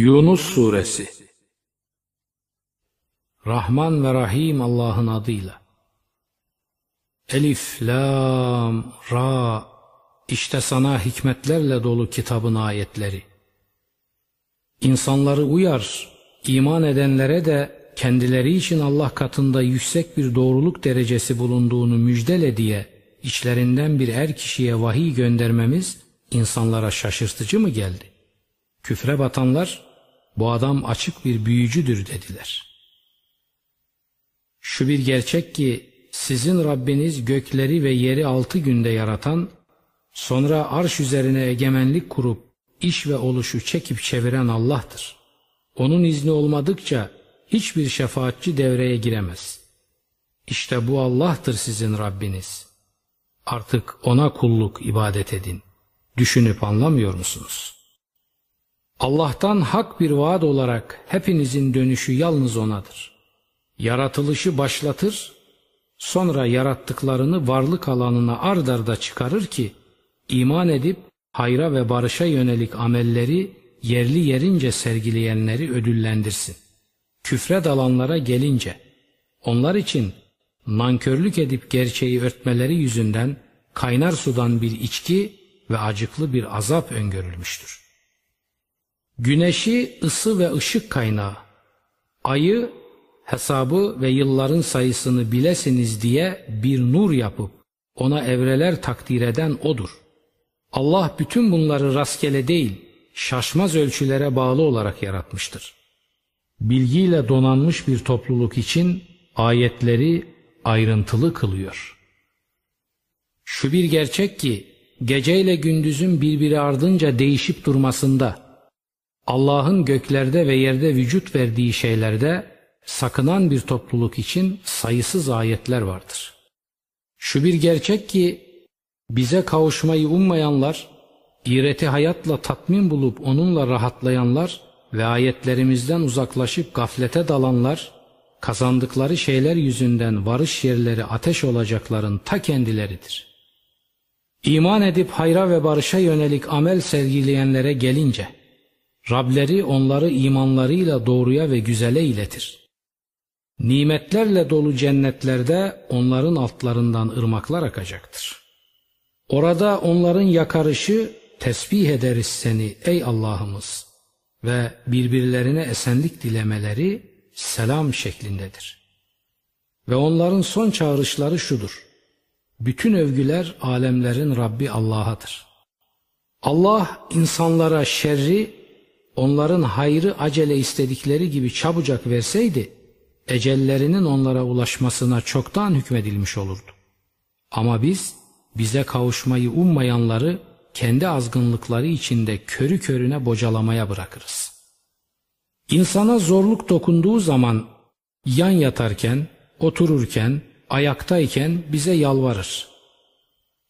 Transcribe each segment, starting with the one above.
Yunus Suresi Rahman ve Rahim Allah'ın adıyla Elif, Lam, Ra İşte sana hikmetlerle dolu kitabın ayetleri. İnsanları uyar, iman edenlere de kendileri için Allah katında yüksek bir doğruluk derecesi bulunduğunu müjdele diye içlerinden bir er kişiye vahiy göndermemiz insanlara şaşırtıcı mı geldi? Küfre batanlar bu adam açık bir büyücüdür dediler. Şu bir gerçek ki sizin Rabbiniz gökleri ve yeri altı günde yaratan, sonra arş üzerine egemenlik kurup iş ve oluşu çekip çeviren Allah'tır. Onun izni olmadıkça hiçbir şefaatçi devreye giremez. İşte bu Allah'tır sizin Rabbiniz. Artık ona kulluk ibadet edin. Düşünüp anlamıyor musunuz? Allah'tan hak bir vaat olarak hepinizin dönüşü yalnız O'nadır. Yaratılışı başlatır, sonra yarattıklarını varlık alanına ard arda çıkarır ki, iman edip hayra ve barışa yönelik amelleri yerli yerince sergileyenleri ödüllendirsin. Küfre dalanlara gelince, onlar için nankörlük edip gerçeği örtmeleri yüzünden kaynar sudan bir içki ve acıklı bir azap öngörülmüştür. Güneşi ısı ve ışık kaynağı, ayı hesabı ve yılların sayısını bilesiniz diye bir nur yapıp ona evreler takdir eden O'dur. Allah bütün bunları rastgele değil, şaşmaz ölçülere bağlı olarak yaratmıştır. Bilgiyle donanmış bir topluluk için ayetleri ayrıntılı kılıyor. Şu bir gerçek ki geceyle gündüzün birbiri ardınca değişip durmasında, Allah'ın göklerde ve yerde vücut verdiği şeylerde sakınan bir topluluk için sayısız ayetler vardır. Şu bir gerçek ki bize kavuşmayı ummayanlar, ireti hayatla tatmin bulup onunla rahatlayanlar ve ayetlerimizden uzaklaşıp gaflete dalanlar, kazandıkları şeyler yüzünden varış yerleri ateş olacakların ta kendileridir. İman edip hayra ve barışa yönelik amel sergileyenlere gelince, Rableri onları imanlarıyla doğruya ve güzele iletir. Nimetlerle dolu cennetlerde onların altlarından ırmaklar akacaktır. Orada onların yakarışı tesbih ederiz seni ey Allah'ımız ve birbirlerine esenlik dilemeleri selam şeklindedir. Ve onların son çağrışları şudur. Bütün övgüler alemlerin Rabbi Allah'adır. Allah insanlara şerri onların hayrı acele istedikleri gibi çabucak verseydi, ecellerinin onlara ulaşmasına çoktan hükmedilmiş olurdu. Ama biz, bize kavuşmayı ummayanları kendi azgınlıkları içinde körü körüne bocalamaya bırakırız. İnsana zorluk dokunduğu zaman yan yatarken, otururken, ayaktayken bize yalvarır.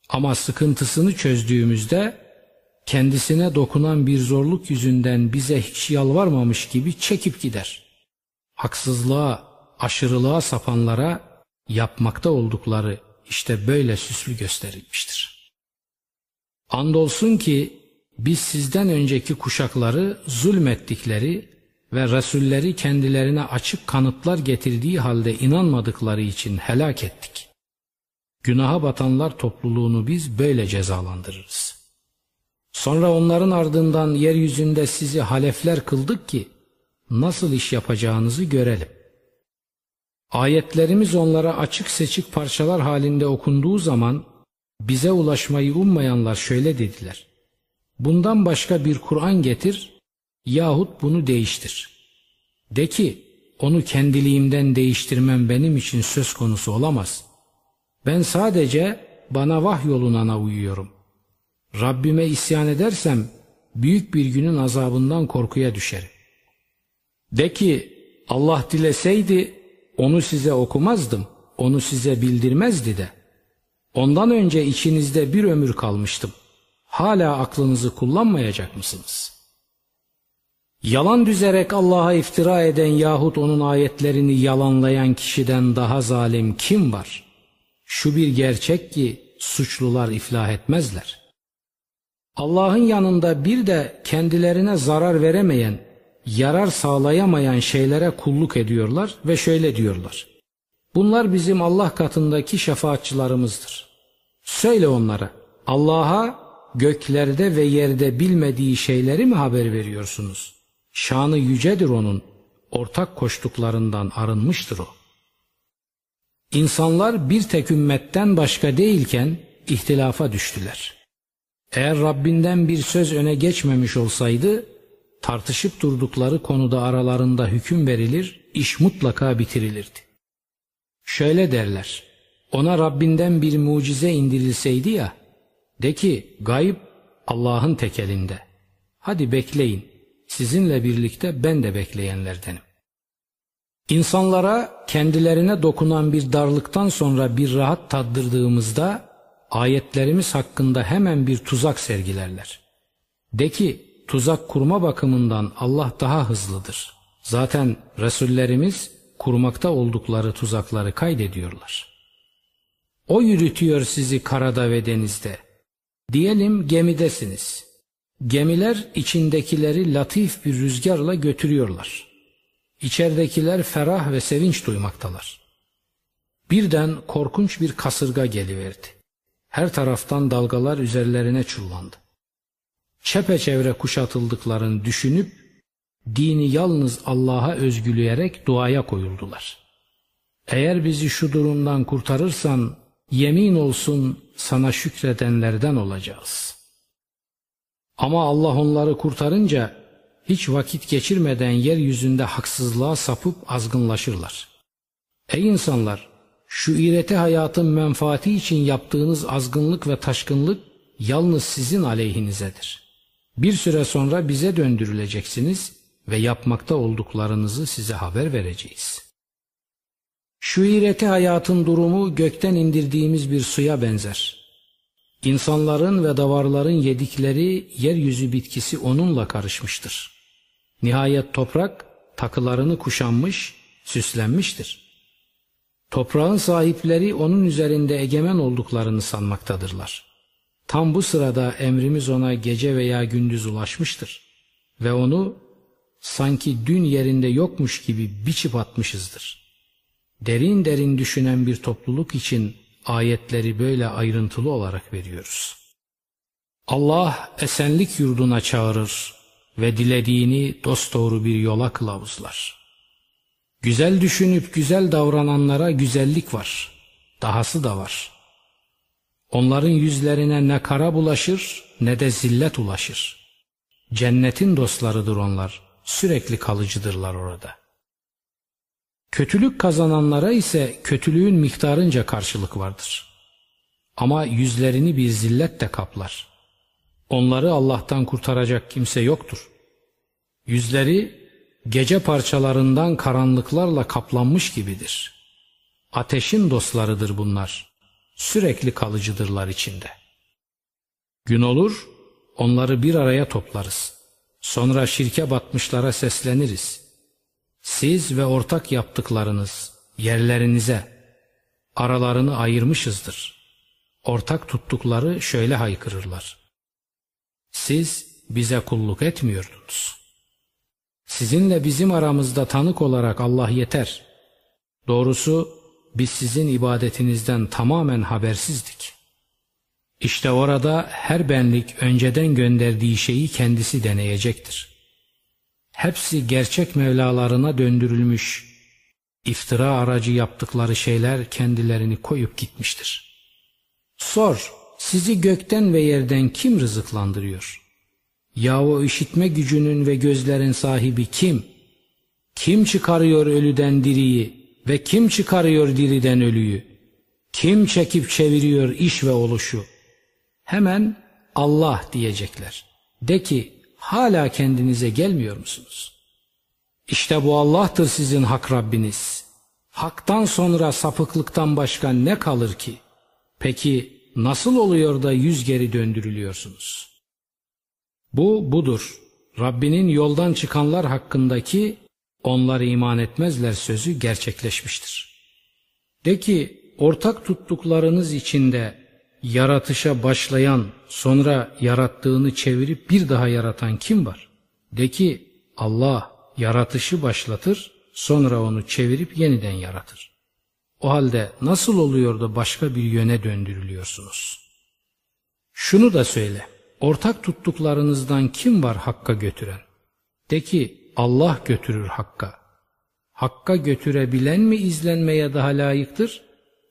Ama sıkıntısını çözdüğümüzde kendisine dokunan bir zorluk yüzünden bize hiç yalvarmamış gibi çekip gider. Haksızlığa, aşırılığa sapanlara yapmakta oldukları işte böyle süslü gösterilmiştir. Andolsun ki biz sizden önceki kuşakları zulmettikleri ve Resulleri kendilerine açık kanıtlar getirdiği halde inanmadıkları için helak ettik. Günaha batanlar topluluğunu biz böyle cezalandırırız. Sonra onların ardından yeryüzünde sizi halefler kıldık ki nasıl iş yapacağınızı görelim. Ayetlerimiz onlara açık seçik parçalar halinde okunduğu zaman bize ulaşmayı ummayanlar şöyle dediler. Bundan başka bir Kur'an getir yahut bunu değiştir. De ki onu kendiliğimden değiştirmem benim için söz konusu olamaz. Ben sadece bana vahyolunana uyuyorum.'' Rabbime isyan edersem büyük bir günün azabından korkuya düşerim. De ki Allah dileseydi onu size okumazdım, onu size bildirmezdi de. Ondan önce içinizde bir ömür kalmıştım. Hala aklınızı kullanmayacak mısınız? Yalan düzerek Allah'a iftira eden yahut onun ayetlerini yalanlayan kişiden daha zalim kim var? Şu bir gerçek ki suçlular iflah etmezler. Allah'ın yanında bir de kendilerine zarar veremeyen yarar sağlayamayan şeylere kulluk ediyorlar ve şöyle diyorlar. Bunlar bizim Allah katındaki şefaatçılarımızdır. Söyle onlara Allah'a göklerde ve yerde bilmediği şeyleri mi haber veriyorsunuz? Şanı yücedir onun, ortak koştuklarından arınmıştır o. İnsanlar bir tek ümmetten başka değilken ihtilafa düştüler. Eğer Rabbinden bir söz öne geçmemiş olsaydı, tartışıp durdukları konuda aralarında hüküm verilir, iş mutlaka bitirilirdi. Şöyle derler, ona Rabbinden bir mucize indirilseydi ya, de ki gayb Allah'ın tekelinde. Hadi bekleyin, sizinle birlikte ben de bekleyenlerdenim. İnsanlara kendilerine dokunan bir darlıktan sonra bir rahat tattırdığımızda ayetlerimiz hakkında hemen bir tuzak sergilerler. De ki tuzak kurma bakımından Allah daha hızlıdır. Zaten Resullerimiz kurmakta oldukları tuzakları kaydediyorlar. O yürütüyor sizi karada ve denizde. Diyelim gemidesiniz. Gemiler içindekileri latif bir rüzgarla götürüyorlar. İçeridekiler ferah ve sevinç duymaktalar. Birden korkunç bir kasırga geliverdi. Her taraftan dalgalar üzerlerine çullandı. Çepeçevre kuşatıldıklarını düşünüp dini yalnız Allah'a özgüleyerek duaya koyuldular. Eğer bizi şu durumdan kurtarırsan yemin olsun sana şükredenlerden olacağız. Ama Allah onları kurtarınca hiç vakit geçirmeden yeryüzünde haksızlığa sapıp azgınlaşırlar. Ey insanlar! Şu ireti hayatın menfaati için yaptığınız azgınlık ve taşkınlık yalnız sizin aleyhinizedir. Bir süre sonra bize döndürüleceksiniz ve yapmakta olduklarınızı size haber vereceğiz. Şu ireti hayatın durumu gökten indirdiğimiz bir suya benzer. İnsanların ve davarların yedikleri yeryüzü bitkisi onunla karışmıştır. Nihayet toprak takılarını kuşanmış, süslenmiştir. Toprağın sahipleri onun üzerinde egemen olduklarını sanmaktadırlar. Tam bu sırada emrimiz ona gece veya gündüz ulaşmıştır. Ve onu sanki dün yerinde yokmuş gibi biçip atmışızdır. Derin derin düşünen bir topluluk için ayetleri böyle ayrıntılı olarak veriyoruz. Allah esenlik yurduna çağırır ve dilediğini dosdoğru bir yola kılavuzlar. Güzel düşünüp güzel davrananlara güzellik var. Dahası da var. Onların yüzlerine ne kara bulaşır ne de zillet ulaşır. Cennetin dostlarıdır onlar. Sürekli kalıcıdırlar orada. Kötülük kazananlara ise kötülüğün miktarınca karşılık vardır. Ama yüzlerini bir zillet de kaplar. Onları Allah'tan kurtaracak kimse yoktur. Yüzleri gece parçalarından karanlıklarla kaplanmış gibidir. Ateşin dostlarıdır bunlar. Sürekli kalıcıdırlar içinde. Gün olur, onları bir araya toplarız. Sonra şirke batmışlara sesleniriz. Siz ve ortak yaptıklarınız yerlerinize aralarını ayırmışızdır. Ortak tuttukları şöyle haykırırlar. Siz bize kulluk etmiyordunuz. Sizinle bizim aramızda tanık olarak Allah yeter. Doğrusu biz sizin ibadetinizden tamamen habersizdik. İşte orada her benlik önceden gönderdiği şeyi kendisi deneyecektir. Hepsi gerçek Mevlalarına döndürülmüş, iftira aracı yaptıkları şeyler kendilerini koyup gitmiştir. Sor, sizi gökten ve yerden kim rızıklandırıyor? Yahu işitme gücünün ve gözlerin sahibi kim? Kim çıkarıyor ölüden diriyi ve kim çıkarıyor diriden ölüyü? Kim çekip çeviriyor iş ve oluşu? Hemen Allah diyecekler. De ki hala kendinize gelmiyor musunuz? İşte bu Allah'tır sizin hak Rabbiniz. Haktan sonra sapıklıktan başka ne kalır ki? Peki nasıl oluyor da yüz geri döndürülüyorsunuz? Bu budur. Rabbinin yoldan çıkanlar hakkındaki onlar iman etmezler sözü gerçekleşmiştir. De ki ortak tuttuklarınız içinde yaratışa başlayan sonra yarattığını çevirip bir daha yaratan kim var? De ki Allah yaratışı başlatır, sonra onu çevirip yeniden yaratır. O halde nasıl oluyor da başka bir yöne döndürülüyorsunuz? Şunu da söyle, ortak tuttuklarınızdan kim var Hakk'a götüren? De ki Allah götürür Hakk'a. Hakka götürebilen mi izlenmeye daha layıktır?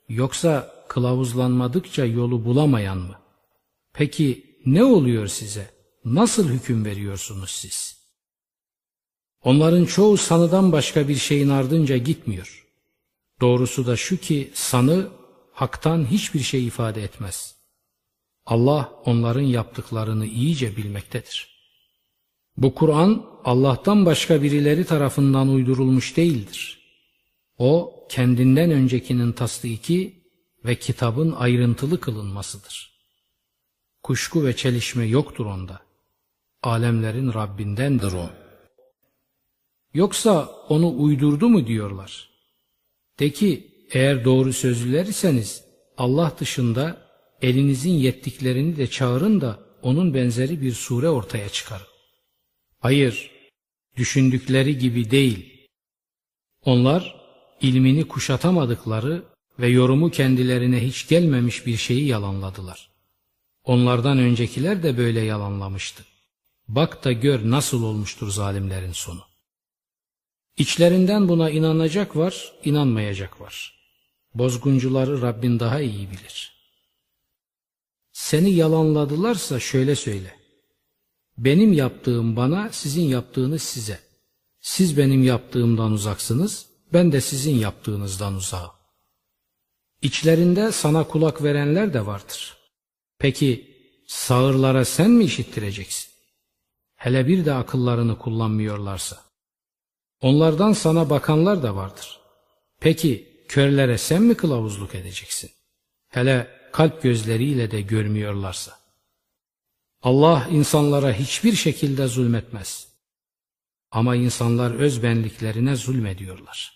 Yoksa kılavuzlanmadıkça yolu bulamayan mı? Peki ne oluyor size? Nasıl hüküm veriyorsunuz siz? Onların çoğu sanıdan başka bir şeyin ardınca gitmiyor. Doğrusu da şu ki sanı haktan hiçbir şey ifade etmez. Allah onların yaptıklarını iyice bilmektedir. Bu Kur'an Allah'tan başka birileri tarafından uydurulmuş değildir. O kendinden öncekinin tasdiki ve kitabın ayrıntılı kılınmasıdır. Kuşku ve çelişme yoktur onda. Alemlerin Rabbindendir o. Yoksa onu uydurdu mu diyorlar. De ki eğer doğru sözlüler iseniz Allah dışında elinizin yettiklerini de çağırın da onun benzeri bir sure ortaya çıkarın. Hayır, düşündükleri gibi değil. Onlar ilmini kuşatamadıkları ve yorumu kendilerine hiç gelmemiş bir şeyi yalanladılar. Onlardan öncekiler de böyle yalanlamıştı. Bak da gör nasıl olmuştur zalimlerin sonu. İçlerinden buna inanacak var, inanmayacak var. Bozguncuları Rabbin daha iyi bilir. Seni yalanladılarsa şöyle söyle. Benim yaptığım bana, sizin yaptığınız size. Siz benim yaptığımdan uzaksınız, ben de sizin yaptığınızdan uzağım. İçlerinde sana kulak verenler de vardır. Peki sağırlara sen mi işittireceksin? Hele bir de akıllarını kullanmıyorlarsa. Onlardan sana bakanlar da vardır. Peki körlere sen mi kılavuzluk edeceksin? Hele kalp gözleriyle de görmüyorlarsa. Allah insanlara hiçbir şekilde zulmetmez. Ama insanlar öz benliklerine zulmediyorlar.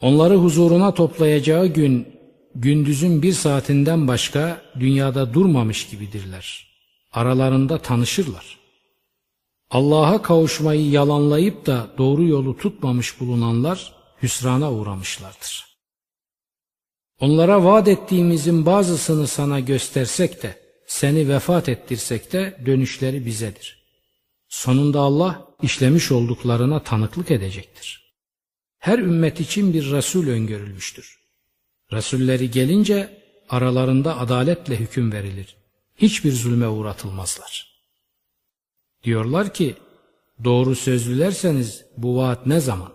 Onları huzuruna toplayacağı gün gündüzün bir saatinden başka dünyada durmamış gibidirler. Aralarında tanışırlar. Allah'a kavuşmayı yalanlayıp da doğru yolu tutmamış bulunanlar hüsrana uğramışlardır. Onlara vaat ettiğimizin bazısını sana göstersek de seni vefat ettirsek de dönüşleri bizedir. Sonunda Allah işlemiş olduklarına tanıklık edecektir. Her ümmet için bir Resul öngörülmüştür. Resulleri gelince aralarında adaletle hüküm verilir. Hiçbir zulme uğratılmazlar. Diyorlar ki doğru sözlülerseniz bu vaat ne zaman?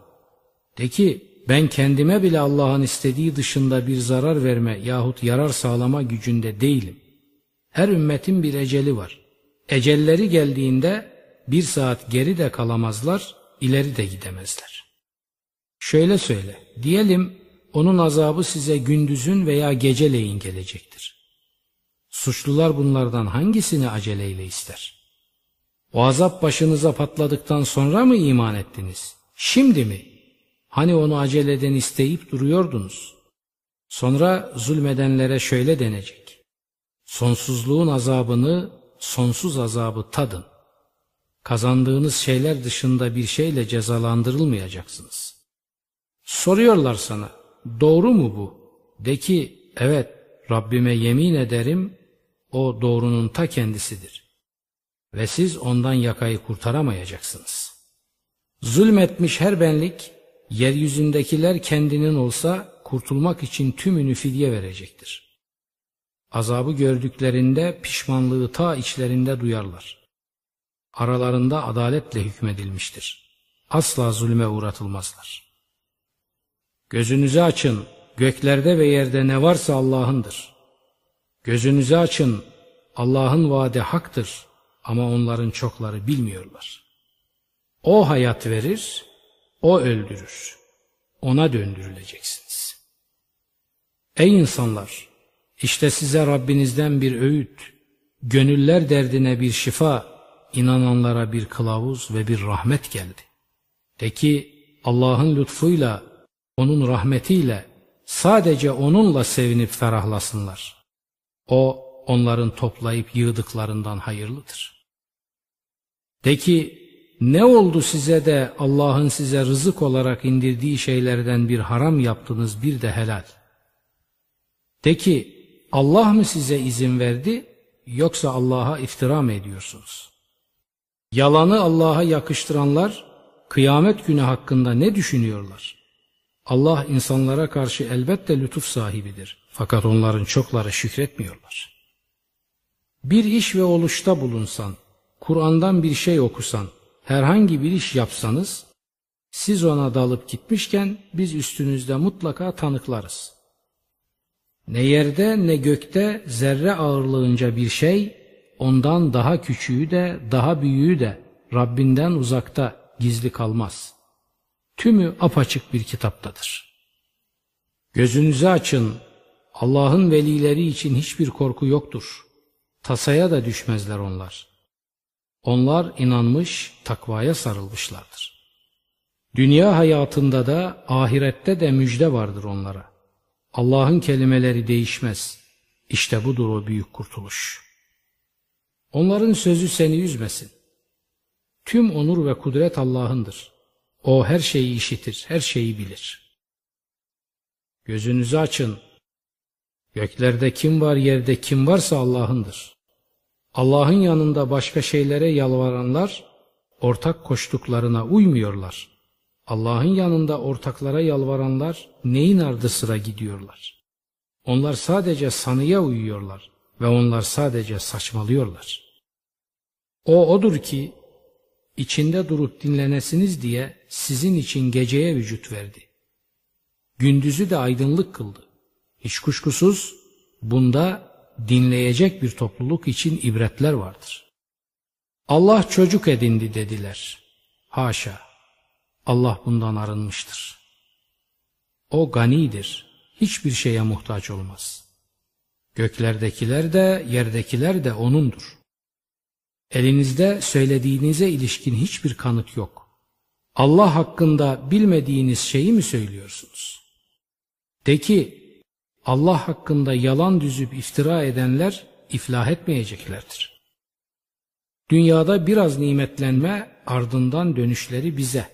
De ki ben kendime bile Allah'ın istediği dışında bir zarar verme yahut yarar sağlama gücünde değilim. Her ümmetin bir eceli var. Ecelleri geldiğinde bir saat geri de kalamazlar, ileri de gidemezler. Şöyle söyle, diyelim onun azabı size gündüzün veya geceleyin gelecektir. Suçlular bunlardan hangisini aceleyle ister? O azap başınıza patladıktan sonra mı iman ettiniz? Şimdi mi? Hani onu aceleden isteyip duruyordunuz? Sonra zulmedenlere şöyle denecek. Sonsuzluğun azabını, sonsuz azabı tadın. Kazandığınız şeyler dışında bir şeyle cezalandırılmayacaksınız. Soruyorlar sana, doğru mu bu? De ki, evet Rabbime yemin ederim, o doğrunun ta kendisidir. Ve siz ondan yakayı kurtaramayacaksınız. Zulmetmiş her benlik, yeryüzündekiler kendinin olsa kurtulmak için tümünü fidye verecektir. Azabı gördüklerinde pişmanlığı ta içlerinde duyarlar. Aralarında adaletle hükmedilmiştir. Asla zulme uğratılmazlar. Gözünüzü açın, göklerde ve yerde ne varsa Allah'ındır. Gözünüzü açın, Allah'ın vaadi haktır ama onların çokları bilmiyorlar. O hayat verir, o öldürür. Ona döndürüleceksiniz. Ey insanlar! işte size Rabbinizden bir öğüt, gönüller derdine bir şifa, inananlara bir kılavuz ve bir rahmet geldi. De ki Allah'ın lütfuyla, onun rahmetiyle, sadece onunla sevinip ferahlasınlar. O onların toplayıp yığdıklarından hayırlıdır. De ki ne oldu size de Allah'ın size rızık olarak indirdiği şeylerden bir haram yaptınız bir de helal? De ki Allah mı size izin verdi yoksa Allah'a iftira mı ediyorsunuz? Yalanı Allah'a yakıştıranlar kıyamet günü hakkında ne düşünüyorlar? Allah insanlara karşı elbette lütuf sahibidir. Fakat onların çokları şükretmiyorlar. Bir iş ve oluşta bulunsan, Kur'an'dan bir şey okusan, herhangi bir iş yapsanız, siz ona dalıp gitmişken biz üstünüzde mutlaka tanıklarız. Ne yerde ne gökte zerre ağırlığınca bir şey, ondan daha küçüğü de daha büyüğü de Rabbinden uzakta gizli kalmaz. Tümü apaçık bir kitaptadır. Gözünüzü açın, Allah'ın velileri için hiçbir korku yoktur. Tasaya da düşmezler onlar. Onlar inanmış, takvaya sarılmışlardır. Dünya hayatında da ahirette de müjde vardır onlara. Allah'ın kelimeleri değişmez. İşte budur o büyük kurtuluş. Onların sözü seni üzmesin. Tüm onur ve kudret Allah'ındır. O her şeyi işitir, her şeyi bilir. Gözünüzü açın. Göklerde kim var, yerde kim varsa Allah'ındır. Allah'ın yanında başka şeylere yalvaranlar, ortak koştuklarına uymuyorlar. Allah'ın yanında ortaklara yalvaranlar neyin ardı sıra gidiyorlar. Onlar sadece sanıya uyuyorlar ve onlar sadece saçmalıyorlar. O odur ki içinde durup dinlenesiniz diye sizin için geceye vücut verdi. Gündüzü de aydınlık kıldı. Hiç kuşkusuz bunda dinleyecek bir topluluk için ibretler vardır. Allah çocuk edindi dediler. Haşa. Allah bundan arınmıştır. O ganidir. Hiçbir şeye muhtaç olmaz. Göklerdekiler de yerdekiler de O'nundur. Elinizde söylediğinize ilişkin hiçbir kanıt yok. Allah hakkında bilmediğiniz şeyi mi söylüyorsunuz? De ki Allah hakkında yalan düzüp iftira edenler iflah etmeyeceklerdir. Dünyada biraz nimetlenme ardından dönüşleri bize.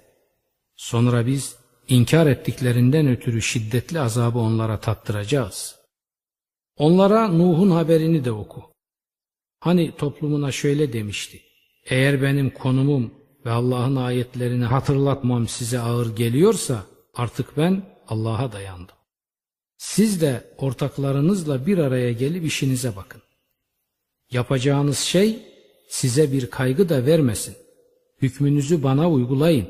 Sonra biz inkar ettiklerinden ötürü şiddetli azabı onlara tattıracağız. Onlara Nuh'un haberini de oku. Hani toplumuna şöyle demişti. Eğer benim konumum ve Allah'ın ayetlerini hatırlatmam size ağır geliyorsa artık ben Allah'a dayandım. Siz de ortaklarınızla bir araya gelip işinize bakın. Yapacağınız şey size bir kaygı da vermesin. Hükmünüzü bana uygulayın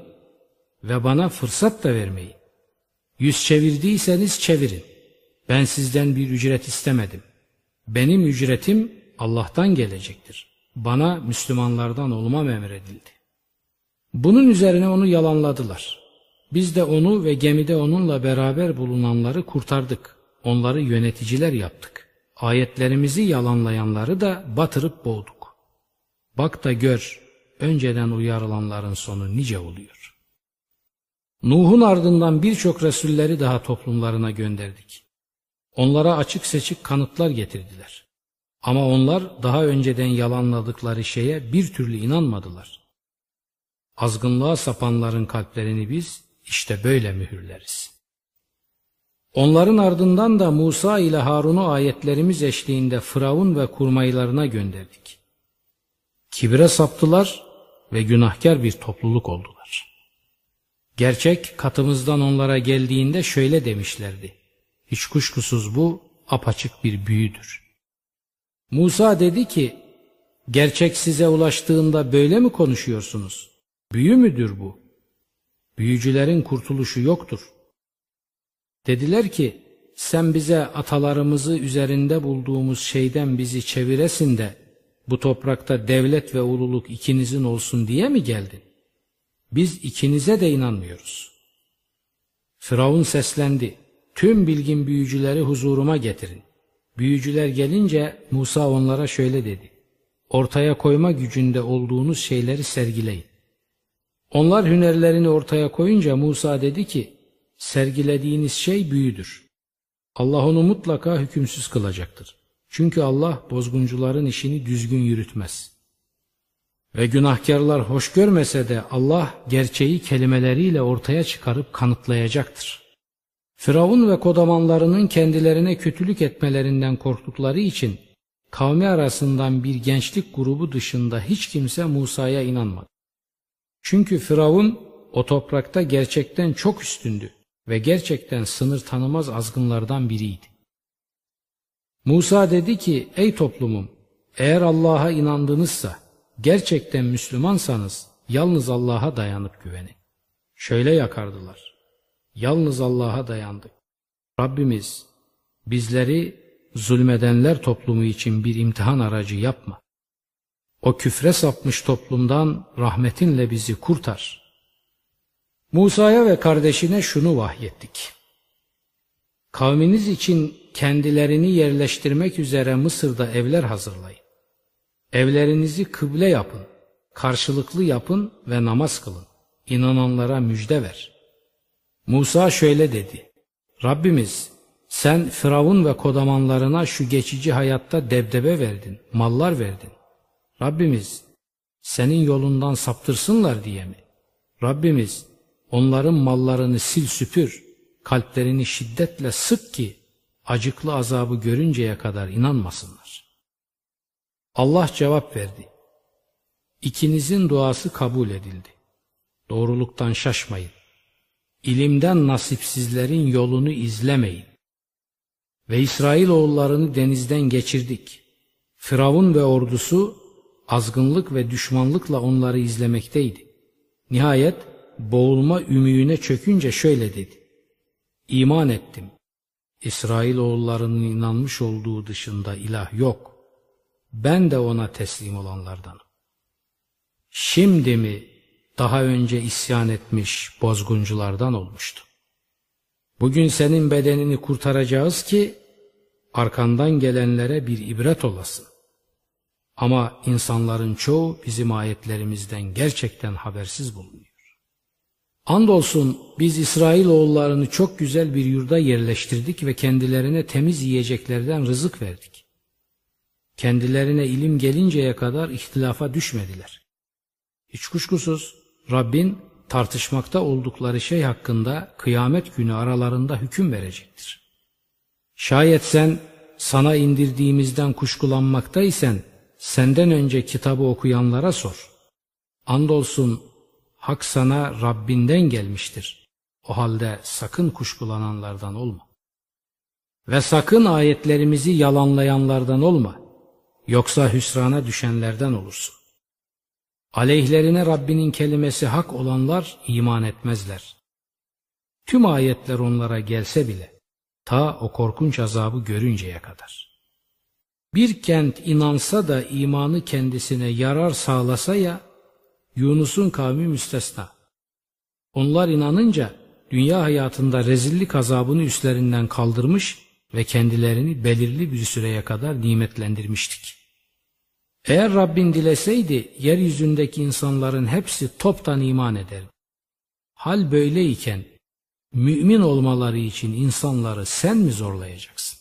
ve bana fırsat da vermeyin. Yüz çevirdiyseniz çevirin. Ben sizden bir ücret istemedim. Benim ücretim Allah'tan gelecektir. Bana Müslümanlardan olmam emredildi. Bunun üzerine onu yalanladılar. Biz de onu ve gemide onunla beraber bulunanları kurtardık. Onları yöneticiler yaptık. Ayetlerimizi yalanlayanları da batırıp boğduk. Bak da gör, önceden uyarılanların sonu nice oluyor. Nuh'un ardından birçok Resulleri daha toplumlarına gönderdik. Onlara açık seçik kanıtlar getirdiler. Ama onlar daha önceden yalanladıkları şeye bir türlü inanmadılar. Azgınlığa sapanların kalplerini biz işte böyle mühürleriz. Onların ardından da Musa ile Harun'u ayetlerimiz eşliğinde Firavun ve kurmaylarına gönderdik. Kibre saptılar ve günahkar bir topluluk oldular. Gerçek katımızdan onlara geldiğinde şöyle demişlerdi. Hiç kuşkusuz bu apaçık bir büyüdür. Musa dedi ki, gerçek size ulaştığında böyle mi konuşuyorsunuz? Büyü müdür bu? Büyücülerin kurtuluşu yoktur. Dediler ki, sen bize atalarımızı üzerinde bulduğumuz şeyden bizi çeviresin de, bu toprakta devlet ve ululuk ikinizin olsun diye mi geldin? Biz ikinize de inanmıyoruz. Firavun seslendi. Tüm bilgin büyücüleri huzuruma getirin. Büyücüler gelince Musa onlara şöyle dedi. Ortaya koyma gücünde olduğunuz şeyleri sergileyin. Onlar hünerlerini ortaya koyunca Musa dedi ki, sergilediğiniz şey büyüdür. Allah onu mutlaka hükümsüz kılacaktır. Çünkü Allah bozguncuların işini düzgün yürütmez. Ve günahkarlar hoş görmese de Allah gerçeği kelimeleriyle ortaya çıkarıp kanıtlayacaktır. Firavun ve kodamanlarının kendilerine kötülük etmelerinden korktukları için kavmi arasından bir gençlik grubu dışında hiç kimse Musa'ya inanmadı. Çünkü Firavun o toprakta gerçekten çok üstündü ve gerçekten sınır tanımaz azgınlardan biriydi. Musa dedi ki ey toplumum eğer Allah'a inandınızsa gerçekten Müslümansanız yalnız Allah'a dayanıp güvenin. Şöyle yakardılar. Yalnız Allah'a dayandık. Rabbimiz bizleri zulmedenler toplumu için bir imtihan aracı yapma. O küfre sapmış toplumdan rahmetinle bizi kurtar. Musa'ya ve kardeşine şunu vahyettik. Kavminiz için kendilerini yerleştirmek üzere Mısır'da evler hazırlayın. Evlerinizi kıble yapın, karşılıklı yapın ve namaz kılın. İnananlara müjde ver. Musa şöyle dedi. Rabbimiz sen Firavun ve kodamanlarına şu geçici hayatta debdebe verdin, mallar verdin. Rabbimiz senin yolundan saptırsınlar diye mi? Rabbimiz onların mallarını sil süpür, kalplerini şiddetle sık ki acıklı azabı görünceye kadar inanmasınlar. Allah cevap verdi. İkinizin duası kabul edildi. Doğruluktan şaşmayın. İlimden nasipsizlerin yolunu izlemeyin. Ve İsrail oğullarını denizden geçirdik. Firavun ve ordusu azgınlık ve düşmanlıkla onları izlemekteydi. Nihayet boğulma ümüğüne çökünce şöyle dedi. İman ettim. İsrail oğullarının inanmış olduğu dışında ilah yok. Ben de ona teslim olanlardanım. Şimdi mi daha önce isyan etmiş bozgunculardan olmuştu. Bugün senin bedenini kurtaracağız ki arkandan gelenlere bir ibret olasın. Ama insanların çoğu bizim ayetlerimizden gerçekten habersiz bulunuyor. Andolsun biz İsrail oğullarını çok güzel bir yurda yerleştirdik ve kendilerine temiz yiyeceklerden rızık verdik. Kendilerine ilim gelinceye kadar ihtilafa düşmediler. Hiç kuşkusuz Rabbin tartışmakta oldukları şey hakkında kıyamet günü aralarında hüküm verecektir. Şayet sen sana indirdiğimizden kuşkulanmaktaysen senden önce kitabı okuyanlara sor. Andolsun hak sana Rabbinden gelmiştir. O halde sakın kuşkulananlardan olma. Ve sakın ayetlerimizi yalanlayanlardan olma. Yoksa hüsrana düşenlerden olursun. Aleyhlerine Rabbinin kelimesi hak olanlar iman etmezler. Tüm ayetler onlara gelse bile ta o korkunç azabı görünceye kadar. Bir kent inansa da imanı kendisine yarar sağlasa ya Yunus'un kavmi müstesna. Onlar inanınca dünya hayatında rezillik azabını üstlerinden kaldırmış ve kendilerini belirli bir süreye kadar nimetlendirmiştik. Eğer Rabbin dileseydi yeryüzündeki insanların hepsi toptan iman eder. Hal böyleyken mümin olmaları için insanları sen mi zorlayacaksın?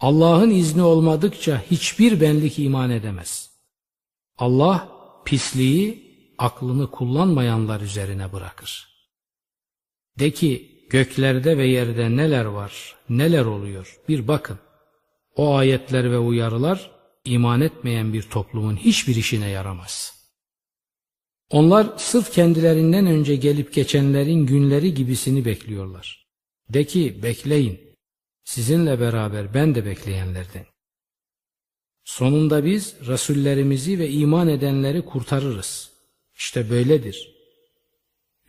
Allah'ın izni olmadıkça hiçbir benlik iman edemez. Allah pisliği aklını kullanmayanlar üzerine bırakır. De ki göklerde ve yerde neler var, neler oluyor bir bakın. O ayetler ve uyarılar iman etmeyen bir toplumun hiçbir işine yaramaz. Onlar sırf kendilerinden önce gelip geçenlerin günleri gibisini bekliyorlar. De ki bekleyin, sizinle beraber ben de bekleyenlerden. Sonunda biz Resullerimizi ve iman edenleri kurtarırız. İşte böyledir.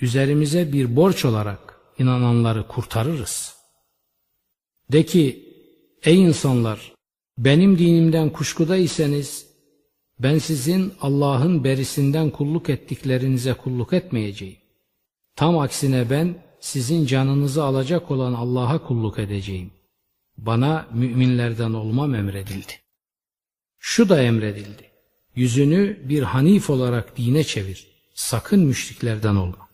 Üzerimize bir borç olarak inananları kurtarırız. De ki, ey insanlar, benim dinimden kuşkudaysanız, ben sizin Allah'ın berisinden kulluk ettiklerinize kulluk etmeyeceğim. Tam aksine ben sizin canınızı alacak olan Allah'a kulluk edeceğim. Bana müminlerden olmam emredildi. Şu da emredildi. Yüzünü bir hanif olarak dine çevir. Sakın müşriklerden olma.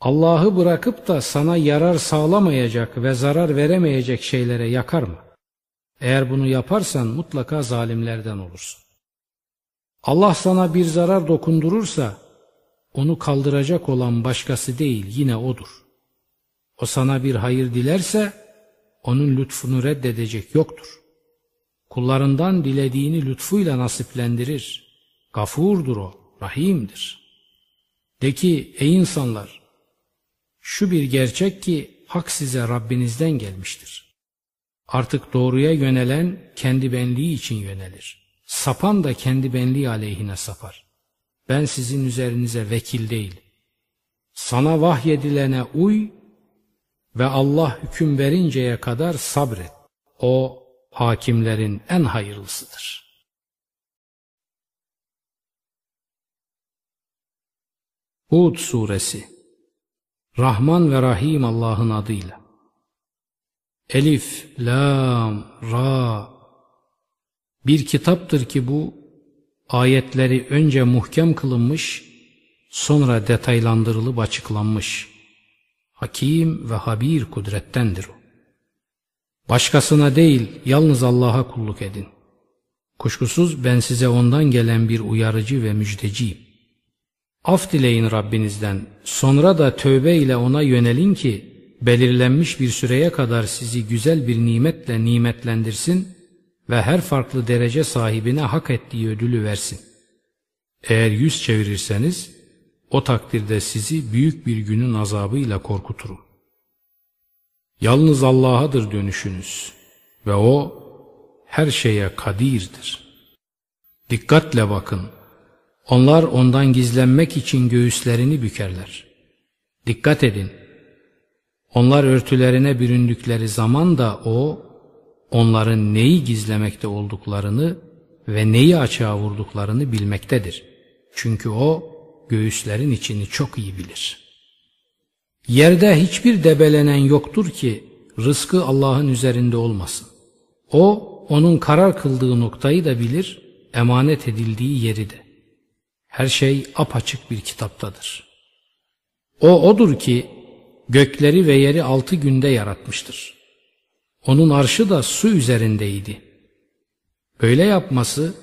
Allah'ı bırakıp da sana yarar sağlamayacak ve zarar veremeyecek şeylere yakarma. Eğer bunu yaparsan mutlaka zalimlerden olursun. Allah sana bir zarar dokundurursa onu kaldıracak olan başkası değil yine odur. O sana bir hayır dilerse onun lütfunu reddedecek yoktur. Kullarından dilediğini lütfuyla nasiplendirir. Gafurdur o, rahimdir. De ki ey insanlar, şu bir gerçek ki hak size Rabbinizden gelmiştir. Artık doğruya yönelen kendi benliği için yönelir. Sapan da kendi benliği aleyhine sapar. Ben sizin üzerinize vekil değil. Sana vahyedilene uy ve Allah hüküm verinceye kadar sabret. O hakimlerin en hayırlısıdır. Hud Suresi Rahman ve Rahim Allah'ın adıyla Elif, Lam, Ra Bir kitaptır ki bu ayetleri önce muhkem kılınmış sonra detaylandırılıp açıklanmış. Hakim ve habir kudrettendir o. Başkasına değil yalnız Allah'a kulluk edin. Kuşkusuz ben size ondan gelen bir uyarıcı ve müjdeciyim. Af dileyin Rabbinizden, sonra da tövbe ile ona yönelin ki, belirlenmiş bir süreye kadar sizi güzel bir nimetle nimetlendirsin ve her farklı derece sahibine hak ettiği ödülü versin. Eğer yüz çevirirseniz, o takdirde sizi büyük bir günün azabıyla korkuturum. Yalnız Allah'adır dönüşünüz ve O her şeye kadirdir. Dikkatle bakın. Onlar ondan gizlenmek için göğüslerini bükerler. Dikkat edin. Onlar örtülerine büründükleri zaman da O, onların neyi gizlemekte olduklarını ve neyi açığa vurduklarını bilmektedir. Çünkü O, göğüslerin içini çok iyi bilir.'' Yerde hiçbir debelenen yoktur ki rızkı Allah'ın üzerinde olmasın. O, onun karar kıldığı noktayı da bilir, emanet edildiği yeri de. Her şey apaçık bir kitaptadır. O odur ki gökleri ve yeri altı günde yaratmıştır. Onun arşı da su üzerindeydi. Böyle yapması,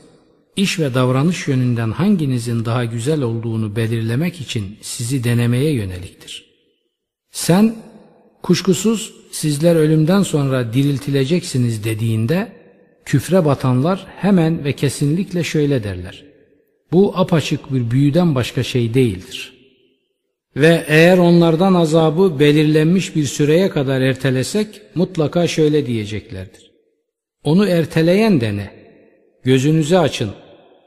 iş ve davranış yönünden hanginizin daha güzel olduğunu belirlemek için sizi denemeye yöneliktir.'' Sen kuşkusuz sizler ölümden sonra diriltileceksiniz dediğinde küfre batanlar hemen ve kesinlikle şöyle derler. Bu apaçık bir büyüden başka şey değildir. Ve eğer onlardan azabı belirlenmiş bir süreye kadar ertelesek mutlaka şöyle diyeceklerdir. Onu erteleyen de ne? Gözünüzü açın.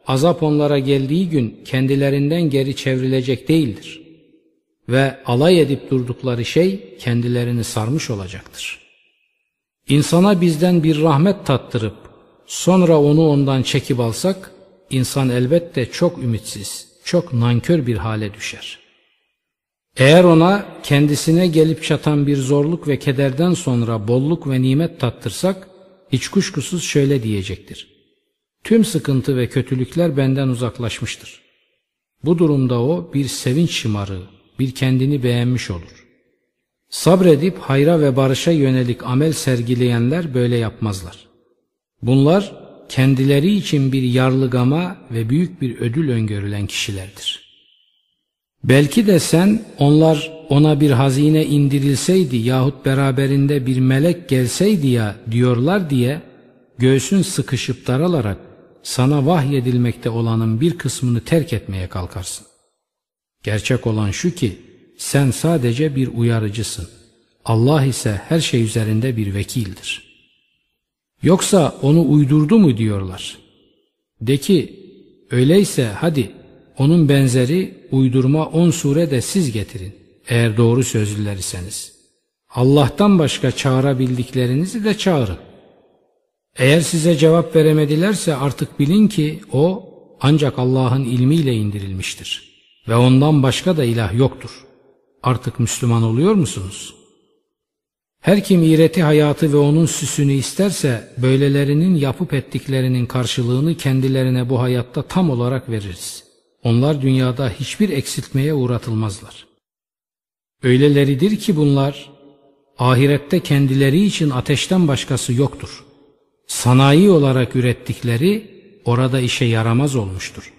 Azap onlara geldiği gün kendilerinden geri çevrilecek değildir ve alay edip durdukları şey kendilerini sarmış olacaktır. İnsana bizden bir rahmet tattırıp sonra onu ondan çekip alsak insan elbette çok ümitsiz, çok nankör bir hale düşer. Eğer ona kendisine gelip çatan bir zorluk ve kederden sonra bolluk ve nimet tattırsak hiç kuşkusuz şöyle diyecektir. Tüm sıkıntı ve kötülükler benden uzaklaşmıştır. Bu durumda o bir sevinç şımarığı, bir kendini beğenmiş olur. Sabredip hayra ve barışa yönelik amel sergileyenler böyle yapmazlar. Bunlar kendileri için bir yarlıgama ve büyük bir ödül öngörülen kişilerdir. Belki de sen onlar ona bir hazine indirilseydi yahut beraberinde bir melek gelseydi ya diyorlar diye göğsün sıkışıp daralarak sana vahyedilmekte olanın bir kısmını terk etmeye kalkarsın. Gerçek olan şu ki sen sadece bir uyarıcısın. Allah ise her şey üzerinde bir vekildir. Yoksa onu uydurdu mu diyorlar. De ki öyleyse hadi onun benzeri uydurma on sure de siz getirin eğer doğru sözlüler iseniz. Allah'tan başka çağırabildiklerinizi de çağırın. Eğer size cevap veremedilerse artık bilin ki o ancak Allah'ın ilmiyle indirilmiştir.'' ve ondan başka da ilah yoktur. Artık Müslüman oluyor musunuz? Her kim iğreti hayatı ve onun süsünü isterse böylelerinin yapıp ettiklerinin karşılığını kendilerine bu hayatta tam olarak veririz. Onlar dünyada hiçbir eksiltmeye uğratılmazlar. Öyleleridir ki bunlar ahirette kendileri için ateşten başkası yoktur. Sanayi olarak ürettikleri orada işe yaramaz olmuştur.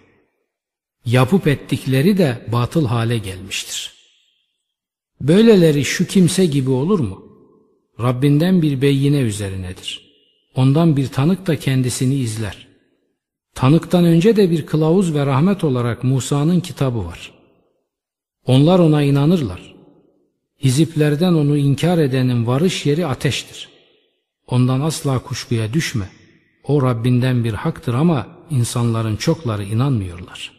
Yapıp ettikleri de batıl hale gelmiştir. Böyleleri şu kimse gibi olur mu? Rabbinden bir beyine üzerinedir. Ondan bir tanık da kendisini izler. Tanıktan önce de bir kılavuz ve rahmet olarak Musa'nın kitabı var. Onlar ona inanırlar. Hiziplerden onu inkar edenin varış yeri ateştir. Ondan asla kuşkuya düşme. O Rabbinden bir haktır ama insanların çokları inanmıyorlar.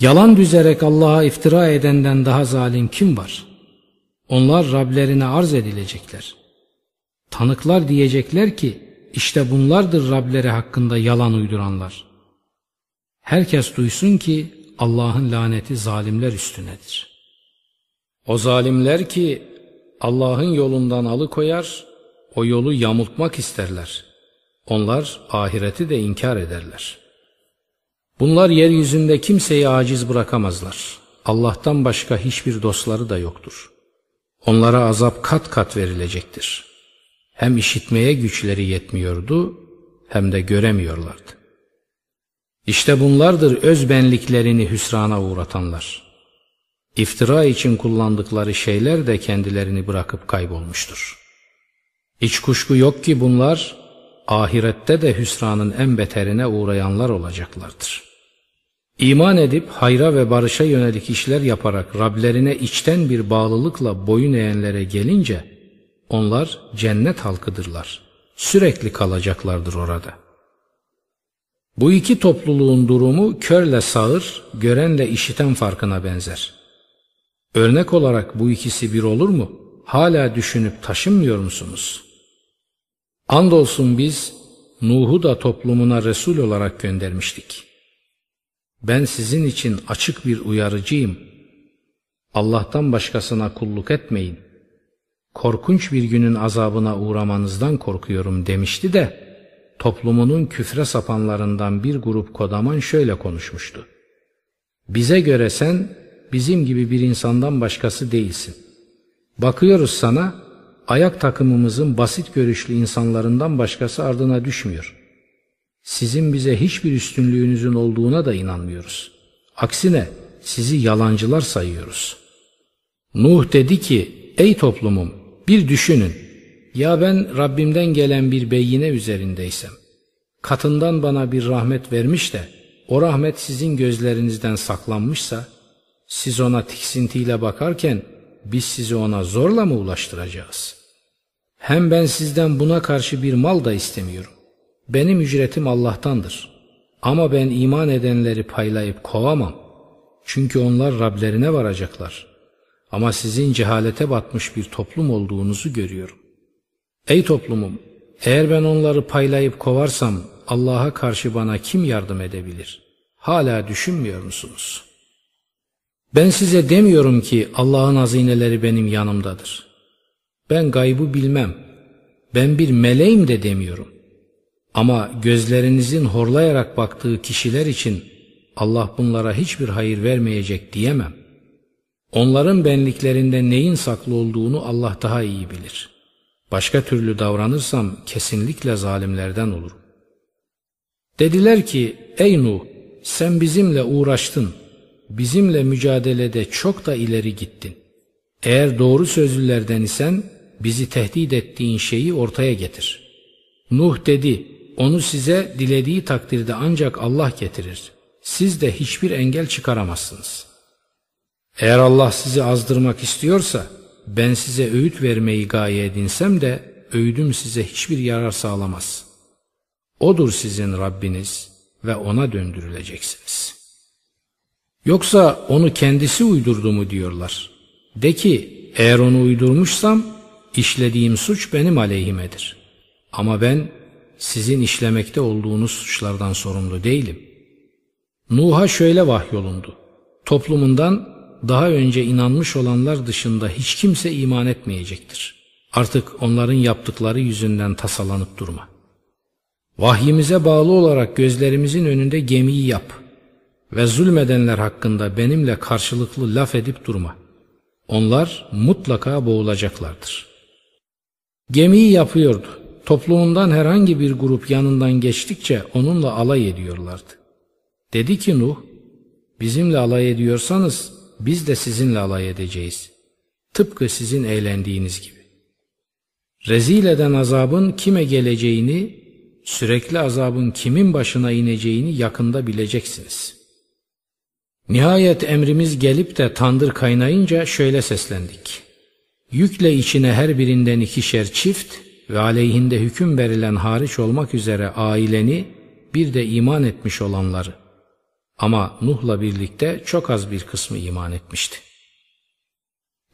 Yalan düzerek Allah'a iftira edenden daha zalim kim var? Onlar Rablerine arz edilecekler. Tanıklar diyecekler ki işte bunlardır Rableri hakkında yalan uyduranlar. Herkes duysun ki Allah'ın laneti zalimler üstünedir. O zalimler ki Allah'ın yolundan alıkoyar, o yolu yamultmak isterler. Onlar ahireti de inkar ederler. Bunlar yeryüzünde kimseyi aciz bırakamazlar. Allah'tan başka hiçbir dostları da yoktur. Onlara azap kat kat verilecektir. Hem işitmeye güçleri yetmiyordu hem de göremiyorlardı. İşte bunlardır öz benliklerini hüsrana uğratanlar. İftira için kullandıkları şeyler de kendilerini bırakıp kaybolmuştur. Hiç kuşku yok ki bunlar ahirette de hüsranın en beterine uğrayanlar olacaklardır. İman edip hayra ve barışa yönelik işler yaparak Rablerine içten bir bağlılıkla boyun eğenlere gelince onlar cennet halkıdırlar. Sürekli kalacaklardır orada. Bu iki topluluğun durumu körle sağır, görenle işiten farkına benzer. Örnek olarak bu ikisi bir olur mu? Hala düşünüp taşınmıyor musunuz? Andolsun biz Nuh'u da toplumuna Resul olarak göndermiştik. Ben sizin için açık bir uyarıcıyım. Allah'tan başkasına kulluk etmeyin. Korkunç bir günün azabına uğramanızdan korkuyorum demişti de toplumunun küfre sapanlarından bir grup kodaman şöyle konuşmuştu. Bize göre sen bizim gibi bir insandan başkası değilsin. Bakıyoruz sana ayak takımımızın basit görüşlü insanlarından başkası ardına düşmüyor. Sizin bize hiçbir üstünlüğünüzün olduğuna da inanmıyoruz. Aksine sizi yalancılar sayıyoruz. Nuh dedi ki, ey toplumum bir düşünün. Ya ben Rabbimden gelen bir beyine üzerindeysem, katından bana bir rahmet vermiş de, o rahmet sizin gözlerinizden saklanmışsa, siz ona tiksintiyle bakarken, biz sizi ona zorla mı ulaştıracağız? Hem ben sizden buna karşı bir mal da istemiyorum. Benim ücretim Allah'tandır. Ama ben iman edenleri paylayıp kovamam. Çünkü onlar Rablerine varacaklar. Ama sizin cehalete batmış bir toplum olduğunuzu görüyorum. Ey toplumum! Eğer ben onları paylayıp kovarsam Allah'a karşı bana kim yardım edebilir? Hala düşünmüyor musunuz? Ben size demiyorum ki Allah'ın hazineleri benim yanımdadır. Ben gaybı bilmem. Ben bir meleğim de demiyorum. Ama gözlerinizin horlayarak baktığı kişiler için Allah bunlara hiçbir hayır vermeyecek diyemem. Onların benliklerinde neyin saklı olduğunu Allah daha iyi bilir. Başka türlü davranırsam kesinlikle zalimlerden olurum. Dediler ki ey Nuh sen bizimle uğraştın, bizimle mücadelede çok da ileri gittin. Eğer doğru sözlülerden isen bizi tehdit ettiğin şeyi ortaya getir. Nuh dedi onu size dilediği takdirde ancak Allah getirir. Siz de hiçbir engel çıkaramazsınız. Eğer Allah sizi azdırmak istiyorsa ben size öğüt vermeyi gaye edinsem de öğüdüm size hiçbir yarar sağlamaz. Odur sizin Rabbiniz ve ona döndürüleceksiniz. Yoksa onu kendisi uydurdu mu diyorlar. De ki eğer onu uydurmuşsam işlediğim suç benim aleyhimedir. Ama ben sizin işlemekte olduğunuz suçlardan sorumlu değilim. Nuh'a şöyle vahyolundu. Toplumundan daha önce inanmış olanlar dışında hiç kimse iman etmeyecektir. Artık onların yaptıkları yüzünden tasalanıp durma. Vahyimize bağlı olarak gözlerimizin önünde gemiyi yap ve zulmedenler hakkında benimle karşılıklı laf edip durma. Onlar mutlaka boğulacaklardır. Gemiyi yapıyordu. Toplumundan herhangi bir grup yanından geçtikçe onunla alay ediyorlardı. Dedi ki Nuh, Bizimle alay ediyorsanız biz de sizinle alay edeceğiz. Tıpkı sizin eğlendiğiniz gibi. Rezil eden azabın kime geleceğini, sürekli azabın kimin başına ineceğini yakında bileceksiniz. Nihayet emrimiz gelip de tandır kaynayınca şöyle seslendik. Yükle içine her birinden ikişer çift ve aleyhinde hüküm verilen hariç olmak üzere aileni bir de iman etmiş olanları. Ama Nuh'la birlikte çok az bir kısmı iman etmişti.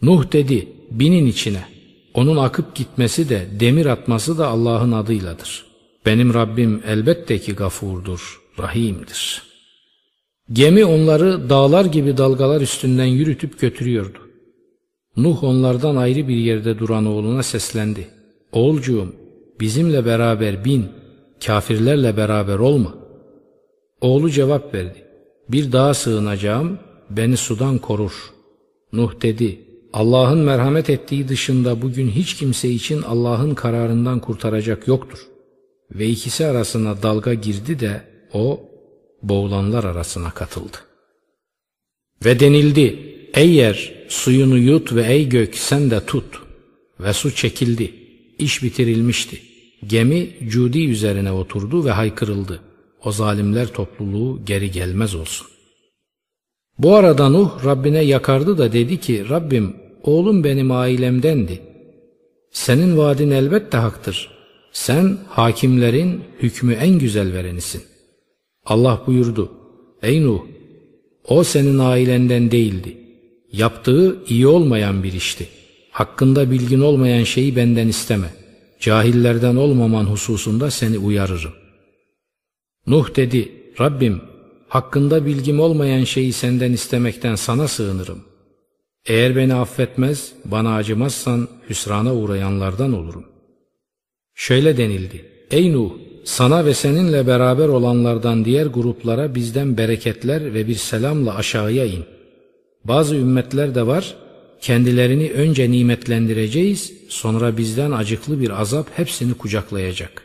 Nuh dedi, binin içine. Onun akıp gitmesi de demir atması da Allah'ın adıyladır. Benim Rabbim elbette ki gafurdur, rahimdir. Gemi onları dağlar gibi dalgalar üstünden yürütüp götürüyordu. Nuh onlardan ayrı bir yerde duran oğluna seslendi. Oğulcuğum bizimle beraber bin, kafirlerle beraber olma. Oğlu cevap verdi. Bir dağa sığınacağım, beni sudan korur. Nuh dedi, Allah'ın merhamet ettiği dışında bugün hiç kimse için Allah'ın kararından kurtaracak yoktur. Ve ikisi arasına dalga girdi de o boğulanlar arasına katıldı. Ve denildi, ey yer suyunu yut ve ey gök sen de tut. Ve su çekildi, iş bitirilmişti. Gemi Cudi üzerine oturdu ve haykırıldı. O zalimler topluluğu geri gelmez olsun. Bu arada Nuh Rabbine yakardı da dedi ki Rabbim oğlum benim ailemdendi. Senin vaadin elbette haktır. Sen hakimlerin hükmü en güzel verenisin. Allah buyurdu. Ey Nuh! O senin ailenden değildi. Yaptığı iyi olmayan bir işti. Hakkında bilgin olmayan şeyi benden isteme. Cahillerden olmaman hususunda seni uyarırım. Nuh dedi, Rabbim hakkında bilgim olmayan şeyi senden istemekten sana sığınırım. Eğer beni affetmez, bana acımazsan hüsrana uğrayanlardan olurum. Şöyle denildi, Ey Nuh! Sana ve seninle beraber olanlardan diğer gruplara bizden bereketler ve bir selamla aşağıya in. Bazı ümmetler de var, kendilerini önce nimetlendireceğiz, sonra bizden acıklı bir azap hepsini kucaklayacak.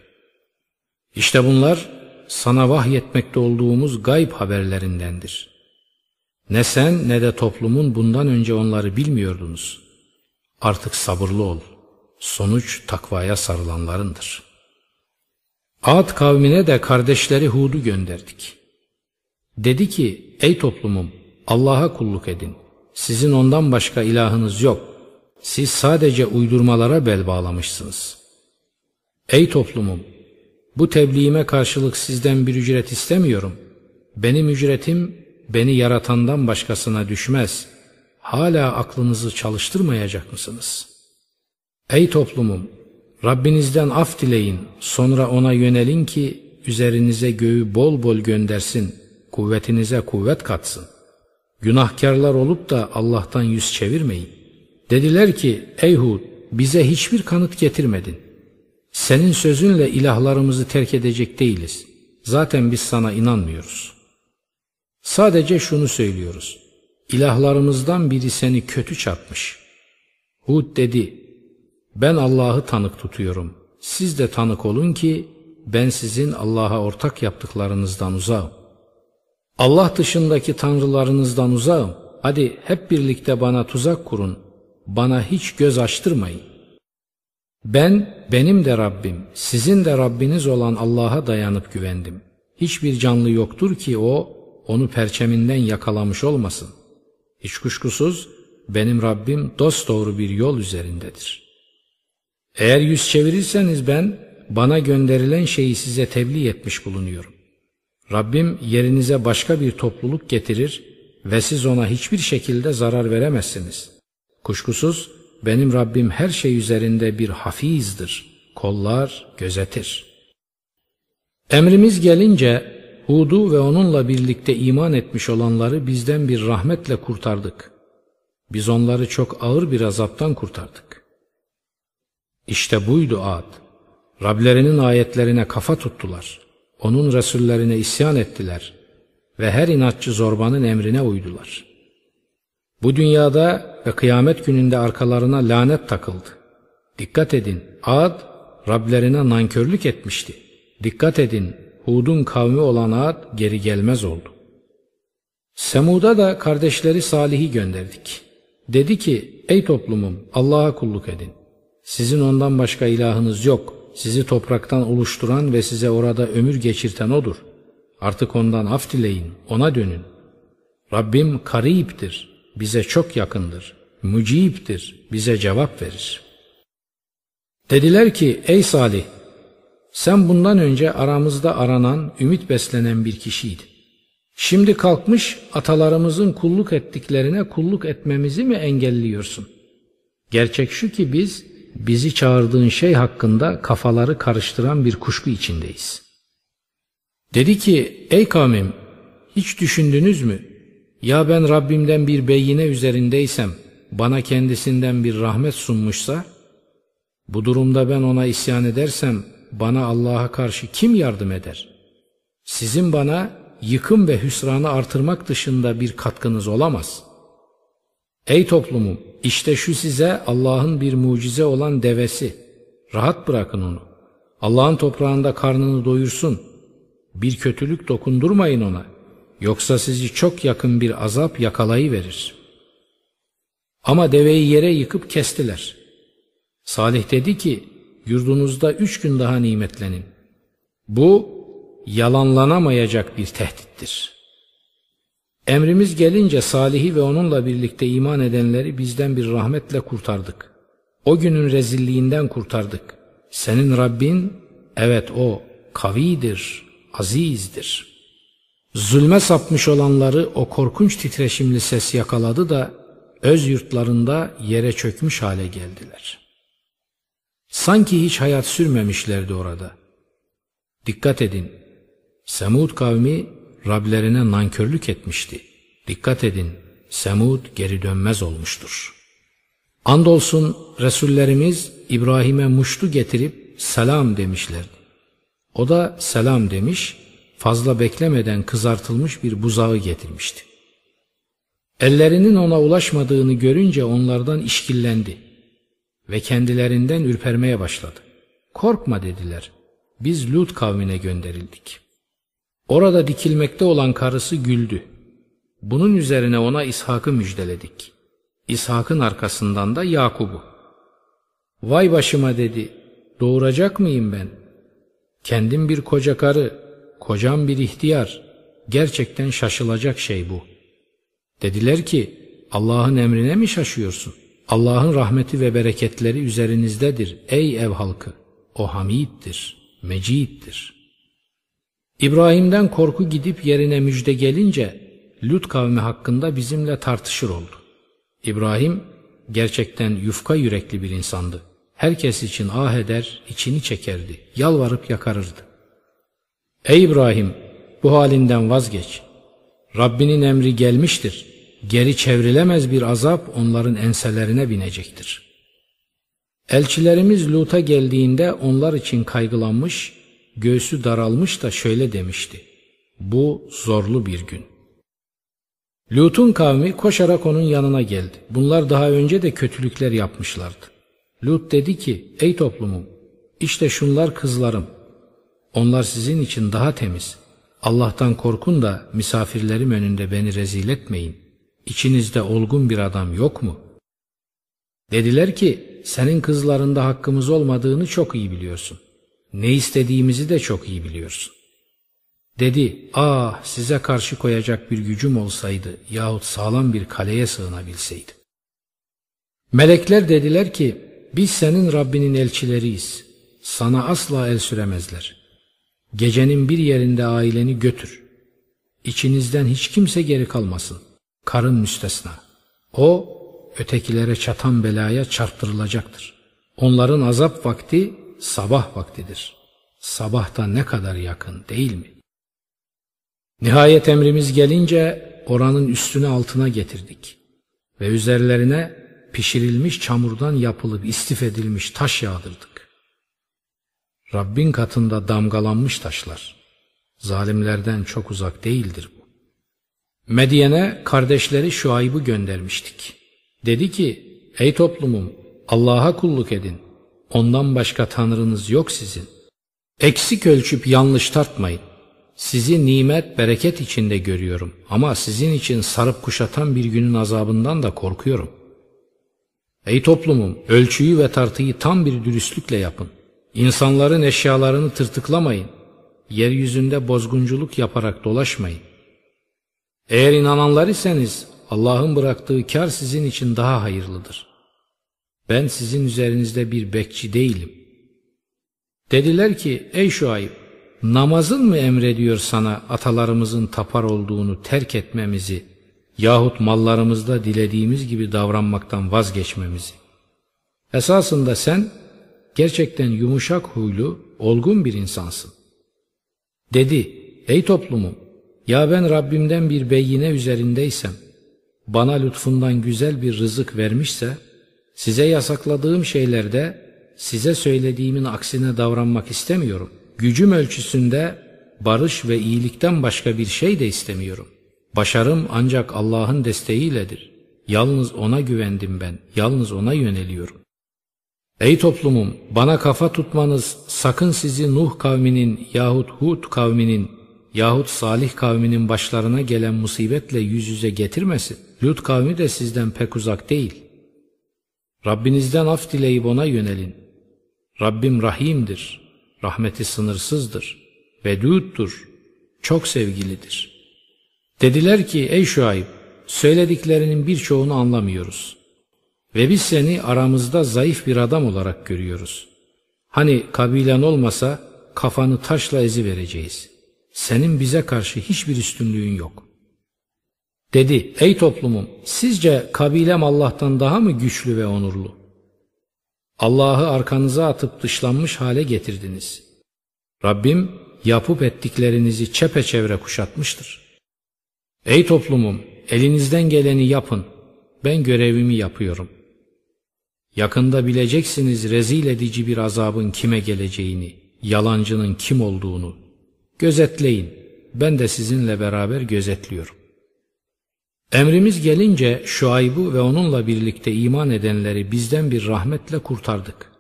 İşte bunlar sana vahyetmekte olduğumuz gayb haberlerindendir. Ne sen ne de toplumun bundan önce onları bilmiyordunuz. Artık sabırlı ol. Sonuç takvaya sarılanlarındır.'' Ad kavmine de kardeşleri Hud'u gönderdik. Dedi ki ey toplumum Allah'a kulluk edin. Sizin ondan başka ilahınız yok. Siz sadece uydurmalara bel bağlamışsınız. Ey toplumum bu tebliğime karşılık sizden bir ücret istemiyorum. Benim ücretim beni yaratandan başkasına düşmez. Hala aklınızı çalıştırmayacak mısınız? Ey toplumum Rabbinizden af dileyin, sonra ona yönelin ki üzerinize göğü bol bol göndersin, kuvvetinize kuvvet katsın. Günahkarlar olup da Allah'tan yüz çevirmeyin. Dediler ki, ey Hud, bize hiçbir kanıt getirmedin. Senin sözünle ilahlarımızı terk edecek değiliz. Zaten biz sana inanmıyoruz. Sadece şunu söylüyoruz. İlahlarımızdan biri seni kötü çarpmış. Hud dedi, ben Allah'ı tanık tutuyorum. Siz de tanık olun ki ben sizin Allah'a ortak yaptıklarınızdan uzağım. Allah dışındaki tanrılarınızdan uzağım. Hadi hep birlikte bana tuzak kurun. Bana hiç göz açtırmayın. Ben, benim de Rabbim, sizin de Rabbiniz olan Allah'a dayanıp güvendim. Hiçbir canlı yoktur ki o, onu perçeminden yakalamış olmasın. Hiç kuşkusuz benim Rabbim dosdoğru bir yol üzerindedir.'' Eğer yüz çevirirseniz ben bana gönderilen şeyi size tebliğ etmiş bulunuyorum. Rabbim yerinize başka bir topluluk getirir ve siz ona hiçbir şekilde zarar veremezsiniz. Kuşkusuz benim Rabbim her şey üzerinde bir hafizdir, kollar gözetir. Emrimiz gelince Hud'u ve onunla birlikte iman etmiş olanları bizden bir rahmetle kurtardık. Biz onları çok ağır bir azaptan kurtardık. İşte buydu Ad. Rablerinin ayetlerine kafa tuttular. Onun Resullerine isyan ettiler. Ve her inatçı zorbanın emrine uydular. Bu dünyada ve kıyamet gününde arkalarına lanet takıldı. Dikkat edin, Ad Rablerine nankörlük etmişti. Dikkat edin, Hud'un kavmi olan Ad geri gelmez oldu. Semud'a da kardeşleri Salih'i gönderdik. Dedi ki ey toplumum Allah'a kulluk edin. Sizin ondan başka ilahınız yok. Sizi topraktan oluşturan ve size orada ömür geçirten O'dur. Artık ondan af dileyin, O'na dönün. Rabbim kariptir, bize çok yakındır. Mücibdir, bize cevap verir. Dediler ki ey Salih, sen bundan önce aramızda aranan, ümit beslenen bir kişiydin. Şimdi kalkmış atalarımızın kulluk ettiklerine kulluk etmemizi mi engelliyorsun? Gerçek şu ki biz bizi çağırdığın şey hakkında kafaları karıştıran bir kuşku içindeyiz. Dedi ki ey kavmim hiç düşündünüz mü? Ya ben Rabbimden bir beyine üzerindeysem bana kendisinden bir rahmet sunmuşsa bu durumda ben ona isyan edersem bana Allah'a karşı kim yardım eder? Sizin bana yıkım ve hüsranı artırmak dışında bir katkınız olamaz. Ey toplumum, işte şu size Allah'ın bir mucize olan devesi. Rahat bırakın onu. Allah'ın toprağında karnını doyursun. Bir kötülük dokundurmayın ona. Yoksa sizi çok yakın bir azap yakalayıverir. Ama deveyi yere yıkıp kestiler. Salih dedi ki, yurdunuzda üç gün daha nimetlenin. Bu yalanlanamayacak bir tehdittir. Emrimiz gelince Salih'i ve onunla birlikte iman edenleri bizden bir rahmetle kurtardık. O günün rezilliğinden kurtardık. Senin Rabbin, evet o kavidir, azizdir. Zulme sapmış olanları o korkunç titreşimli ses yakaladı da öz yurtlarında yere çökmüş hale geldiler. Sanki hiç hayat sürmemişlerdi orada. Dikkat edin, Semud kavmi Rablerine nankörlük etmişti. Dikkat edin, Semud geri dönmez olmuştur. Andolsun Resullerimiz İbrahim'e muştu getirip selam demişlerdi. O da selam demiş, fazla beklemeden kızartılmış bir buzağı getirmişti. Ellerinin ona ulaşmadığını görünce onlardan işkillendi ve kendilerinden ürpermeye başladı. Korkma dediler, biz Lut kavmine gönderildik.'' Orada dikilmekte olan karısı güldü. Bunun üzerine ona İshak'ı müjdeledik. İshak'ın arkasından da Yakub'u. Vay başıma dedi, doğuracak mıyım ben? Kendim bir koca karı, kocam bir ihtiyar. Gerçekten şaşılacak şey bu. Dediler ki, Allah'ın emrine mi şaşıyorsun? Allah'ın rahmeti ve bereketleri üzerinizdedir ey ev halkı. O hamiddir, meciddir.'' İbrahim'den korku gidip yerine müjde gelince Lut kavmi hakkında bizimle tartışır oldu. İbrahim gerçekten yufka yürekli bir insandı. Herkes için ah eder, içini çekerdi, yalvarıp yakarırdı. Ey İbrahim bu halinden vazgeç. Rabbinin emri gelmiştir. Geri çevrilemez bir azap onların enselerine binecektir. Elçilerimiz Lut'a geldiğinde onlar için kaygılanmış, göğsü daralmış da şöyle demişti. Bu zorlu bir gün. Lut'un kavmi koşarak onun yanına geldi. Bunlar daha önce de kötülükler yapmışlardı. Lut dedi ki, ey toplumum, işte şunlar kızlarım. Onlar sizin için daha temiz. Allah'tan korkun da misafirlerim önünde beni rezil etmeyin. İçinizde olgun bir adam yok mu? Dediler ki, senin kızlarında hakkımız olmadığını çok iyi biliyorsun. Ne istediğimizi de çok iyi biliyorsun. Dedi, ah size karşı koyacak bir gücüm olsaydı yahut sağlam bir kaleye sığınabilseydim. Melekler dediler ki, biz senin Rabbinin elçileriyiz. Sana asla el süremezler. Gecenin bir yerinde aileni götür. İçinizden hiç kimse geri kalmasın. Karın müstesna. O, ötekilere çatan belaya çarptırılacaktır. Onların azap vakti sabah vaktidir. Sabah da ne kadar yakın değil mi? Nihayet emrimiz gelince oranın üstüne altına getirdik ve üzerlerine pişirilmiş çamurdan yapılıp istif edilmiş taş yağdırdık. Rabbin katında damgalanmış taşlar. Zalimlerden çok uzak değildir bu. Medyen'e kardeşleri Şuayb'ı göndermiştik. Dedi ki, ey toplumum Allah'a kulluk edin. Ondan başka tanrınız yok sizin. Eksik ölçüp yanlış tartmayın. Sizi nimet, bereket içinde görüyorum ama sizin için sarıp kuşatan bir günün azabından da korkuyorum. Ey toplumum, ölçüyü ve tartıyı tam bir dürüstlükle yapın. İnsanların eşyalarını tırtıklamayın. Yeryüzünde bozgunculuk yaparak dolaşmayın. Eğer inananlar iseniz Allah'ın bıraktığı kar sizin için daha hayırlıdır. Ben sizin üzerinizde bir bekçi değilim. Dediler ki ey Şuayb namazın mı emrediyor sana atalarımızın tapar olduğunu terk etmemizi yahut mallarımızda dilediğimiz gibi davranmaktan vazgeçmemizi? Esasında sen gerçekten yumuşak huylu, olgun bir insansın. Dedi, ey toplumum, ya ben Rabbimden bir beyine üzerindeysem, bana lütfundan güzel bir rızık vermişse, size yasakladığım şeylerde size söylediğimin aksine davranmak istemiyorum. Gücüm ölçüsünde barış ve iyilikten başka bir şey de istemiyorum. Başarım ancak Allah'ın desteğiyledir. Yalnız O'na güvendim ben, yalnız O'na yöneliyorum. Ey toplumum, bana kafa tutmanız sakın sizi Nuh kavminin yahut Hud kavminin yahut Salih kavminin başlarına gelen musibetle yüz yüze getirmesin. Lut kavmi de sizden pek uzak değil. Rabbinizden af dileyip ona yönelin. Rabbim rahimdir, rahmeti sınırsızdır, veduddur, çok sevgilidir. Dediler ki ey Şuayb, söylediklerinin birçoğunu anlamıyoruz. Ve biz seni aramızda zayıf bir adam olarak görüyoruz. Hani kabilen olmasa kafanı taşla ezi vereceğiz. Senin bize karşı hiçbir üstünlüğün yok. Dedi, ey toplumum, sizce kabilem Allah'tan daha mı güçlü ve onurlu? Allah'ı arkanıza atıp dışlanmış hale getirdiniz. Rabbim yapıp ettiklerinizi çepeçevre kuşatmıştır. Ey toplumum, elinizden geleni yapın. Ben görevimi yapıyorum. Yakında bileceksiniz rezil edici bir azabın kime geleceğini, yalancının kim olduğunu. Gözetleyin, ben de sizinle beraber gözetliyorum. Emrimiz gelince Şuayb'u ve onunla birlikte iman edenleri bizden bir rahmetle kurtardık.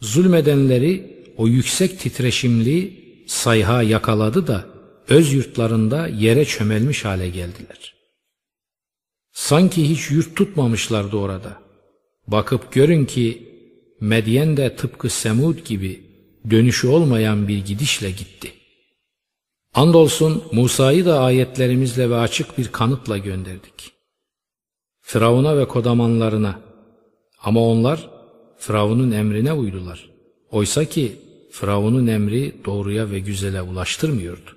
Zulmedenleri o yüksek titreşimli sayha yakaladı da öz yurtlarında yere çömelmiş hale geldiler. Sanki hiç yurt tutmamışlardı orada. Bakıp görün ki Medyen de tıpkı Semud gibi dönüşü olmayan bir gidişle gitti. Andolsun Musa'yı da ayetlerimizle ve açık bir kanıtla gönderdik. Firavun'a ve kodamanlarına ama onlar Firavun'un emrine uydular. Oysa ki Firavun'un emri doğruya ve güzele ulaştırmıyordu.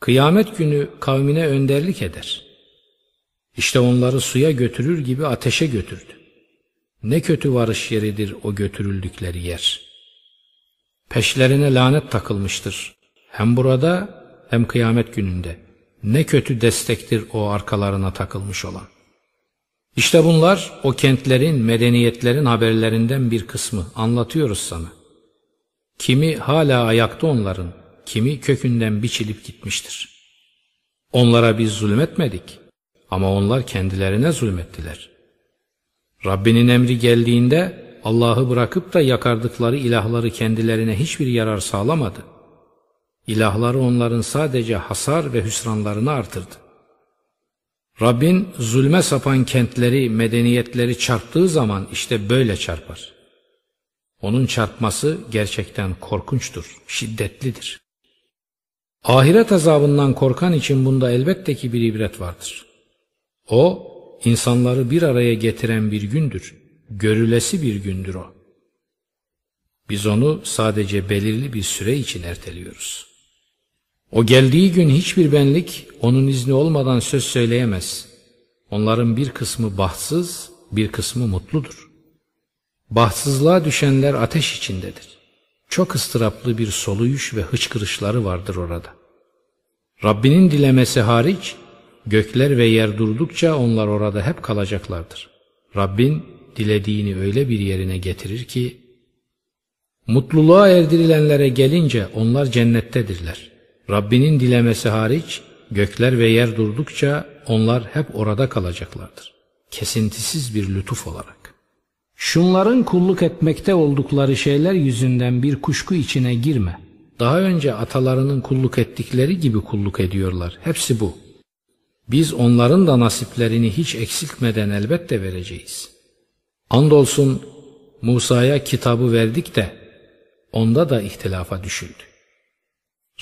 Kıyamet günü kavmine önderlik eder. İşte onları suya götürür gibi ateşe götürdü. Ne kötü varış yeridir o götürüldükleri yer. Peşlerine lanet takılmıştır. Hem burada hem kıyamet gününde. Ne kötü destektir o arkalarına takılmış olan. İşte bunlar o kentlerin, medeniyetlerin haberlerinden bir kısmı. Anlatıyoruz sana. Kimi hala ayakta onların, kimi kökünden biçilip gitmiştir. Onlara biz zulmetmedik ama onlar kendilerine zulmettiler. Rabbinin emri geldiğinde Allah'ı bırakıp da yakardıkları ilahları kendilerine hiçbir yarar sağlamadı. İlahları onların sadece hasar ve hüsranlarını artırdı. Rabbin zulme sapan kentleri, medeniyetleri çarptığı zaman işte böyle çarpar. Onun çarpması gerçekten korkunçtur, şiddetlidir. Ahiret azabından korkan için bunda elbette ki bir ibret vardır. O, insanları bir araya getiren bir gündür, görülesi bir gündür o. Biz onu sadece belirli bir süre için erteliyoruz. O geldiği gün hiçbir benlik onun izni olmadan söz söyleyemez. Onların bir kısmı bahtsız, bir kısmı mutludur. Bahtsızlığa düşenler ateş içindedir. Çok ıstıraplı bir soluyuş ve hıçkırışları vardır orada. Rabbinin dilemesi hariç, gökler ve yer durdukça onlar orada hep kalacaklardır. Rabbin dilediğini öyle bir yerine getirir ki, mutluluğa erdirilenlere gelince onlar cennettedirler. Rabbinin dilemesi hariç gökler ve yer durdukça onlar hep orada kalacaklardır. Kesintisiz bir lütuf olarak. Şunların kulluk etmekte oldukları şeyler yüzünden bir kuşku içine girme. Daha önce atalarının kulluk ettikleri gibi kulluk ediyorlar. Hepsi bu. Biz onların da nasiplerini hiç eksiltmeden elbette vereceğiz. Andolsun Musa'ya kitabı verdik de onda da ihtilafa düşüldü.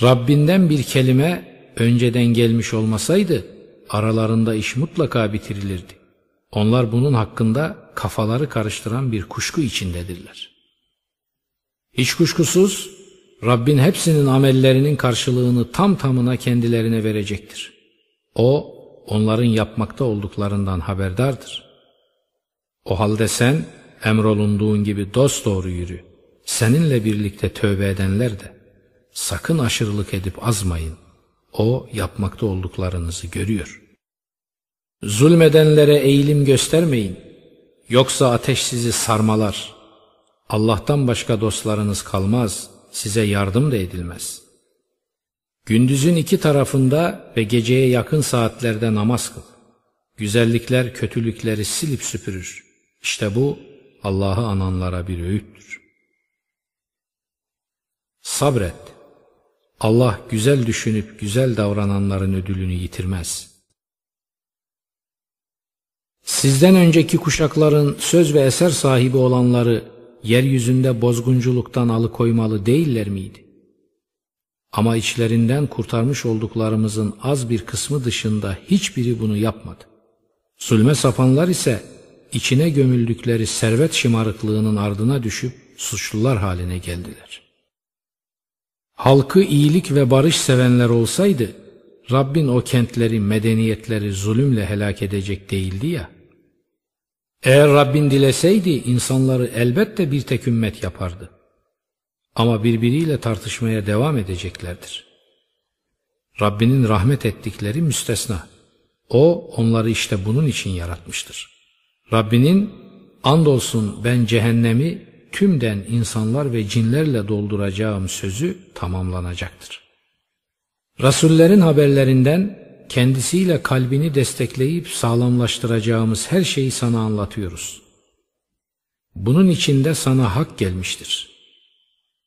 Rabbinden bir kelime önceden gelmiş olmasaydı aralarında iş mutlaka bitirilirdi. Onlar bunun hakkında kafaları karıştıran bir kuşku içindedirler. Hiç kuşkusuz Rabbin hepsinin amellerinin karşılığını tam tamına kendilerine verecektir. O, onların yapmakta olduklarından haberdardır. O halde sen, emrolunduğun gibi dost doğru yürü. Seninle birlikte tövbe edenler de, sakın aşırılık edip azmayın. O, yapmakta olduklarınızı görüyor. Zulmedenlere eğilim göstermeyin. Yoksa ateş sizi sarmalar. Allah'tan başka dostlarınız kalmaz, size yardım da edilmez. Gündüzün iki tarafında ve geceye yakın saatlerde namaz kıl. Güzellikler kötülükleri silip süpürür. İşte bu Allah'ı ananlara bir öğüttür. Sabret. Allah güzel düşünüp güzel davrananların ödülünü yitirmez. Sizden önceki kuşakların söz ve eser sahibi olanları yeryüzünde bozgunculuktan alıkoymalı değiller miydi? Ama içlerinden kurtarmış olduklarımızın az bir kısmı dışında hiçbiri bunu yapmadı. Zulme sapanlar ise içine gömüldükleri servet şımarıklığının ardına düşüp suçlular haline geldiler. Halkı iyilik ve barış sevenler olsaydı, Rabbin o kentleri, medeniyetleri zulümle helak edecek değildi ya. Eğer Rabbin dileseydi insanları elbette bir tek ümmet yapardı. Ama birbiriyle tartışmaya devam edeceklerdir. Rabbinin rahmet ettikleri müstesna. O onları işte bunun için yaratmıştır. Rabbinin andolsun ben cehennemi tümden insanlar ve cinlerle dolduracağım sözü tamamlanacaktır. Rasullerin haberlerinden kendisiyle kalbini destekleyip sağlamlaştıracağımız her şeyi sana anlatıyoruz. Bunun içinde sana hak gelmiştir.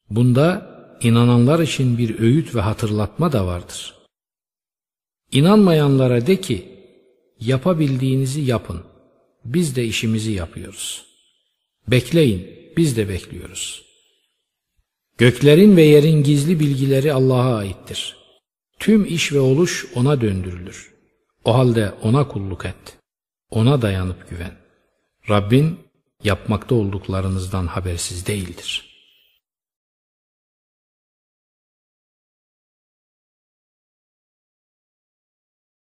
Bunda inananlar için bir öğüt ve hatırlatma da vardır. İnanmayanlara de ki, yapabildiğinizi yapın, biz de işimizi yapıyoruz. Bekleyin, biz de bekliyoruz. Göklerin ve yerin gizli bilgileri Allah'a aittir. Tüm iş ve oluş ona döndürülür. O halde ona kulluk et. Ona dayanıp güven. Rabbin yapmakta olduklarınızdan habersiz değildir.''